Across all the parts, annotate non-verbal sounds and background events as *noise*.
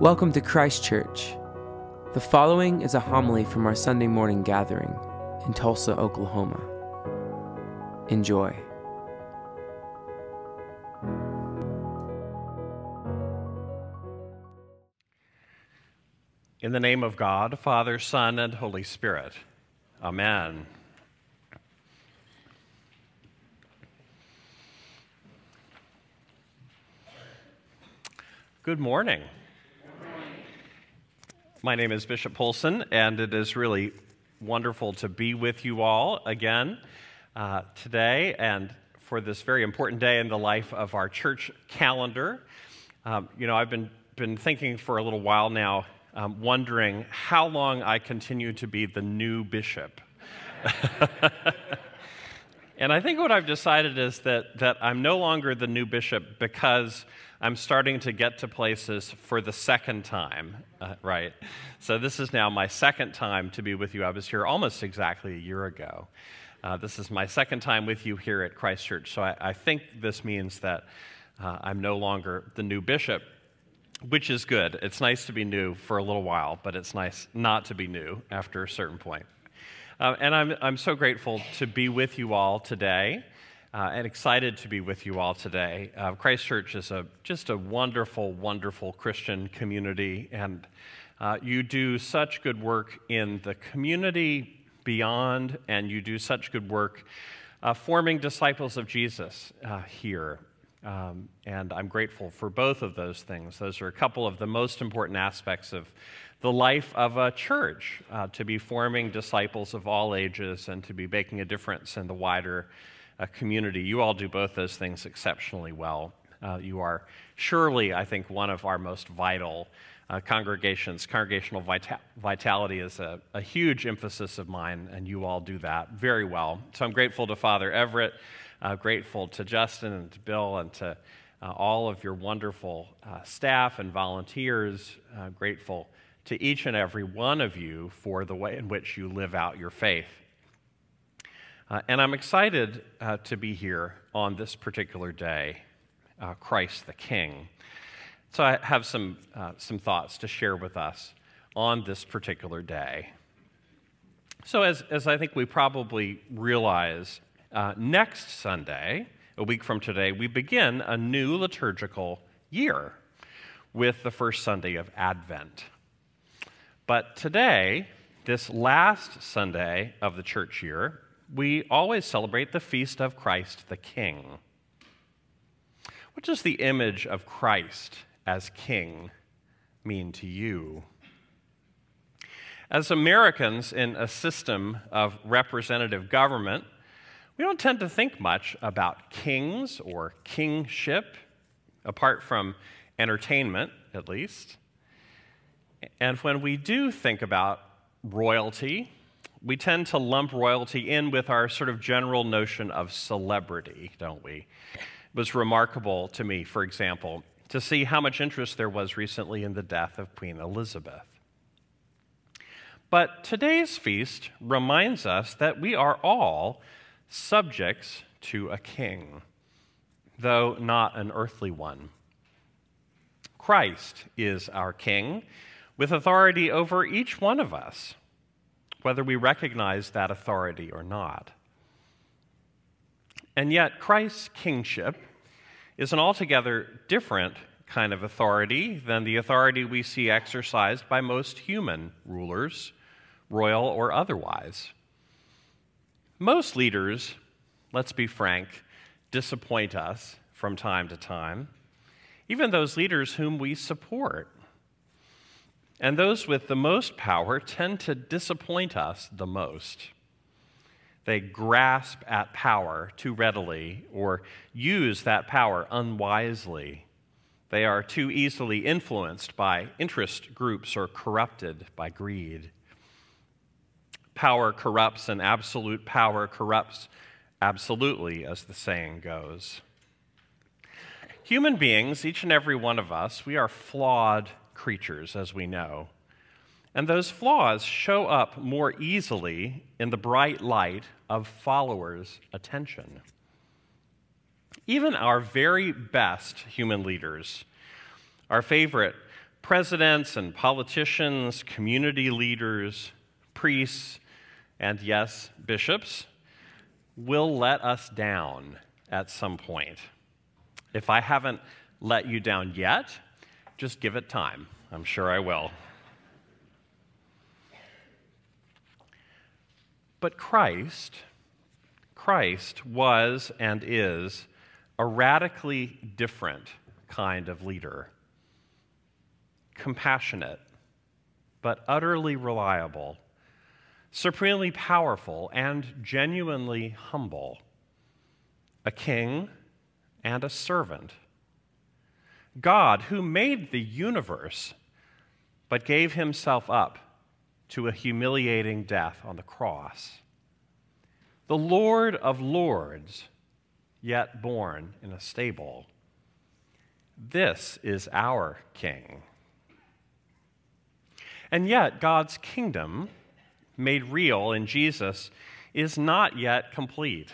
Welcome to Christ Church. The following is a homily from our Sunday morning gathering in Tulsa, Oklahoma. Enjoy. In the name of God, Father, Son, and Holy Spirit. Amen. Good morning. My name is Bishop Poulson, and it is really wonderful to be with you all again uh, today and for this very important day in the life of our church calendar. Um, you know, I've been, been thinking for a little while now, um, wondering how long I continue to be the new bishop. *laughs* and I think what I've decided is that, that I'm no longer the new bishop because I'm starting to get to places for the second time, uh, right? So this is now my second time to be with you. I was here almost exactly a year ago. Uh, this is my second time with you here at Christ Church. So I, I think this means that uh, I'm no longer the new bishop, which is good. It's nice to be new for a little while, but it's nice not to be new after a certain point. Uh, and I'm, I'm so grateful to be with you all today uh, and excited to be with you all today. Uh, Christ Church is a, just a wonderful, wonderful Christian community, and uh, you do such good work in the community beyond, and you do such good work uh, forming disciples of Jesus uh, here. Um, and I'm grateful for both of those things. Those are a couple of the most important aspects of the life of a church uh, to be forming disciples of all ages and to be making a difference in the wider a community. You all do both those things exceptionally well. Uh, you are surely, I think, one of our most vital uh, congregations. Congregational vita- vitality is a, a, huge emphasis of mine, and you all do that very well. So I'm grateful to Father Everett, uh, grateful to Justin and to Bill, and to uh, all of your wonderful uh, staff and volunteers. Uh, grateful to each and every one of you for the way in which you live out your faith. Uh, and I'm excited uh, to be here on this particular day, Christ the King. So I have some, some thoughts to share with us on this particular day. So, as, as I think we probably realize, uh, next Sunday, a week from today, we begin a new liturgical year with the first Sunday of Advent. But today, this last Sunday of the church year, we always celebrate the feast of Christ the King. What does the image of Christ as King mean to you? As Americans in a system of representative government, we don't tend to think much about kings or kingship, apart from entertainment, at least. And when we do think about royalty we tend to lump royalty in with our sort of general notion of celebrity, don't we? It was remarkable to me, for example, to see how much interest there was recently in the death of Queen Elizabeth. But today's feast reminds us that we are all subjects to a king, though not an earthly one. Christ is our king, with authority over each one of us whether we recognize that authority or not. And yet, Christ's kingship is an altogether different kind of authority than the authority we see exercised by most human rulers, royal or otherwise. Most leaders, let's be frank, disappoint us from time to time, even those leaders whom we support. And those with the most power tend to disappoint us the most. They grasp at power too readily or use that power unwisely. They are too easily influenced by interest groups or corrupted by greed. Power corrupts, and absolute power corrupts absolutely, as the saying goes. Human beings, each and every one of us, we are flawed creatures, as we know. And those flaws show up more easily in the bright light of followers' attention. Even our very best human leaders, our favorite presidents and politicians, community leaders, priests, and yes, bishops will let us down at some point. If I haven't let you down yet, just give it time. I'm sure I will. But Christ, Christ was and is a radically different kind of leader. Compassionate, but utterly reliable, supremely powerful, and genuinely humble. A king and a servant. God, who made the universe, but gave himself up to a humiliating death on the cross. The Lord of Lords, yet born in a stable. This is our King. And yet, God's kingdom, made real in Jesus, is not yet complete,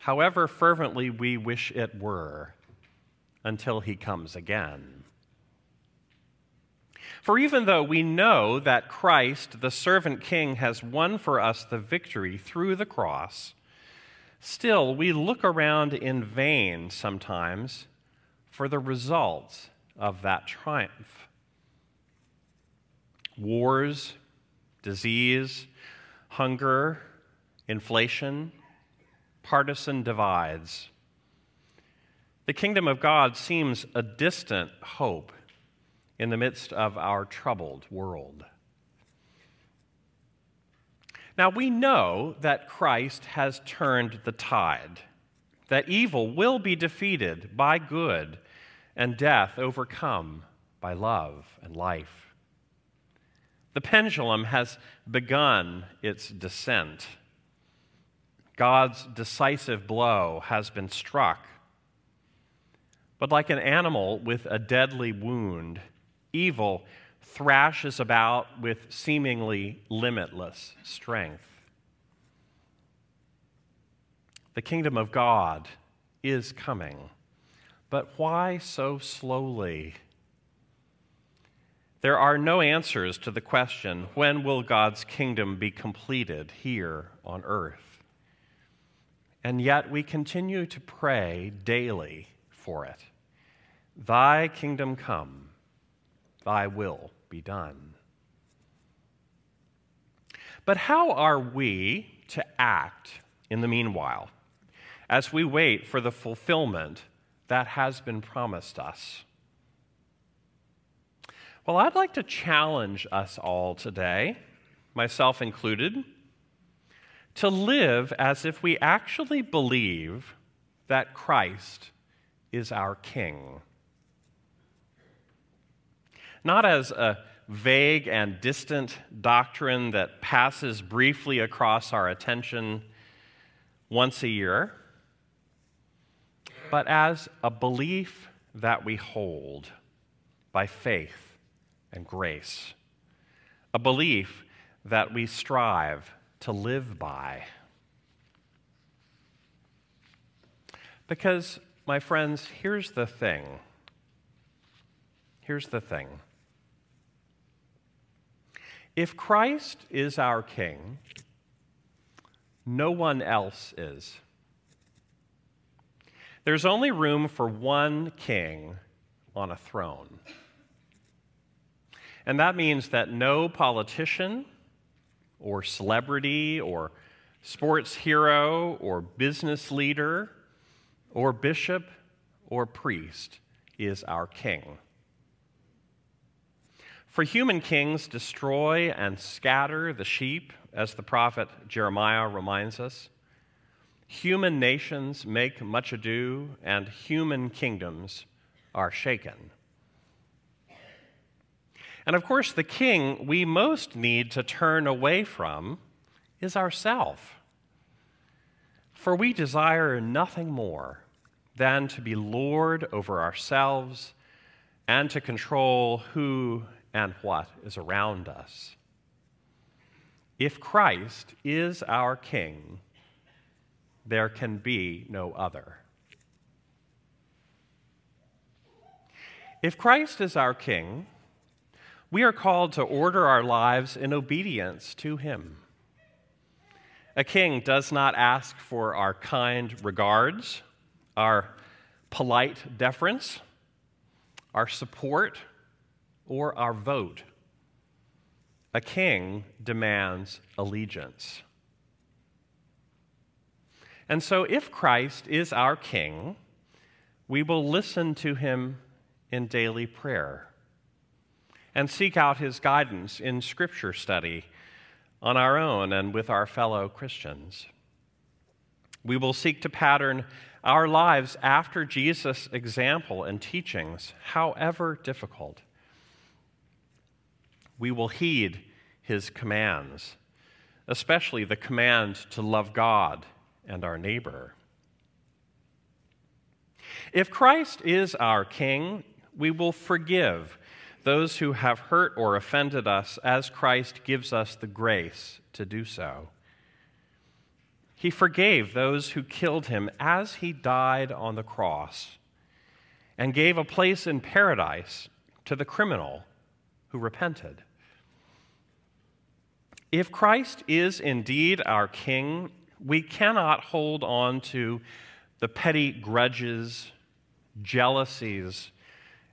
however fervently we wish it were, until he comes again. For even though we know that Christ, the servant king, has won for us the victory through the cross, still we look around in vain sometimes for the results of that triumph. Wars, disease, hunger, inflation, partisan divides. The kingdom of God seems a distant hope in the midst of our troubled world. Now, we know that Christ has turned the tide, that evil will be defeated by good, and death overcome by love and life. The pendulum has begun its descent. God's decisive blow has been struck. But like an animal with a deadly wound, evil thrashes about with seemingly limitless strength. The kingdom of God is coming, but why so slowly? There are no answers to the question when will God's kingdom be completed here on earth? And yet we continue to pray daily for it. Thy kingdom come Thy will be done. But how are we to act in the meanwhile as we wait for the fulfillment that has been promised us? Well, I'd like to challenge us all today, myself included, to live as if we actually believe that Christ is our King. Not as a vague and distant doctrine that passes briefly across our attention once a year, but as a belief that we hold by faith and grace, a belief that we strive to live by. Because, my friends, here's the thing. Here's the thing. If Christ is our king, no one else is. There's only room for one king on a throne. And that means that no politician or celebrity or sports hero or business leader or bishop or priest is our king. For human kings destroy and scatter the sheep, as the prophet Jeremiah reminds us. Human nations make much ado, and human kingdoms are shaken. And of course, the king we most need to turn away from is ourself. For we desire nothing more than to be Lord over ourselves and to control who and what is around us. If Christ is our King, there can be no other. If Christ is our King, we are called to order our lives in obedience to him. A king does not ask for our kind regards, our polite deference, our support, or our vote. A king demands allegiance. And so, if Christ is our king, we will listen to him in daily prayer and seek out his guidance in scripture study on our own and with our fellow Christians. We will seek to pattern our lives after Jesus' example and teachings, however difficult. We will heed his commands, especially the command to love God and our neighbor. If Christ is our King, we will forgive those who have hurt or offended us as Christ gives us the grace to do so. He forgave those who killed him as he died on the cross and gave a place in paradise to the criminal who repented. If Christ is indeed our King, we cannot hold on to the petty grudges, jealousies,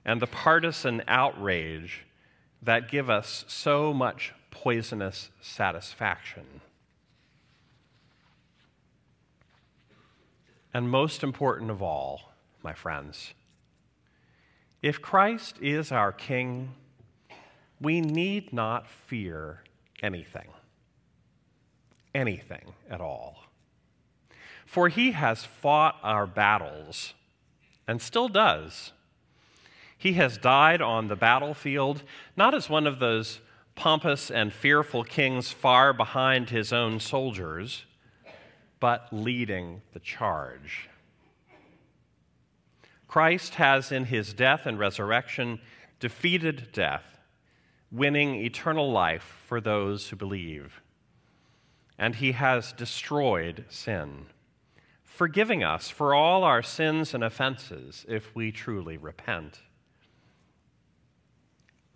and the partisan outrage that give us so much poisonous satisfaction. And most important of all, my friends, if Christ is our King, we need not fear anything. Anything at all. For he has fought our battles and still does he has died on the battlefield, not as one of those pompous and fearful kings far behind his own soldiers, but leading the charge. Christ has, in his death and resurrection, defeated death, winning eternal life for those who believe. And he has destroyed sin, forgiving us for all our sins and offenses if we truly repent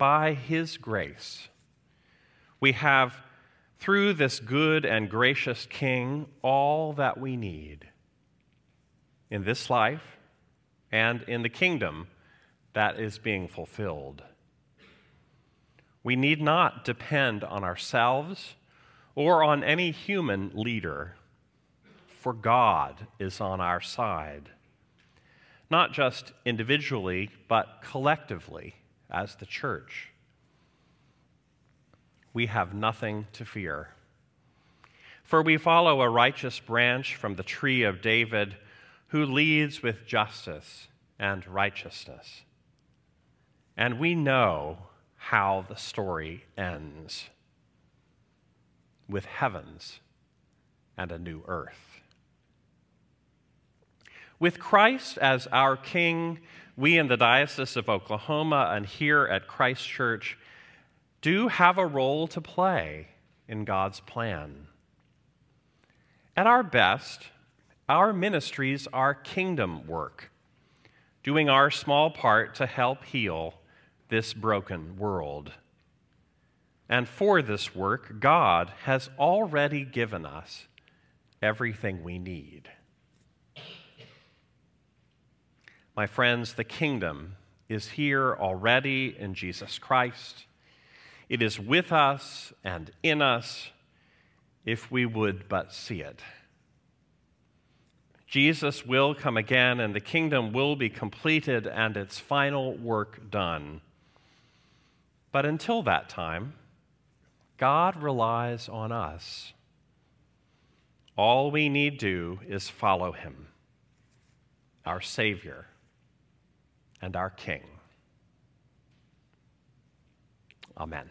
by His grace, we have, through this good and gracious King, all that we need in this life and in the kingdom that is being fulfilled. We need not depend on ourselves or on any human leader, for God is on our side, not just individually, but collectively as the church. We have nothing to fear. For we follow a righteous branch from the tree of David who leads with justice and righteousness. And we know how the story ends with heavens and a new earth. With Christ as our King, we in the Diocese of Oklahoma and here at Christ Church do have a role to play in God's plan. At our best, our ministries are kingdom work, doing our small part to help heal this broken world. And for this work, God has already given us everything we need. My friends, the kingdom is here already in Jesus Christ. It is with us and in us if we would but see it. Jesus will come again, and the kingdom will be completed and its final work done. But until that time, God relies on us. All we need do is follow him, our Savior and our King. Amen.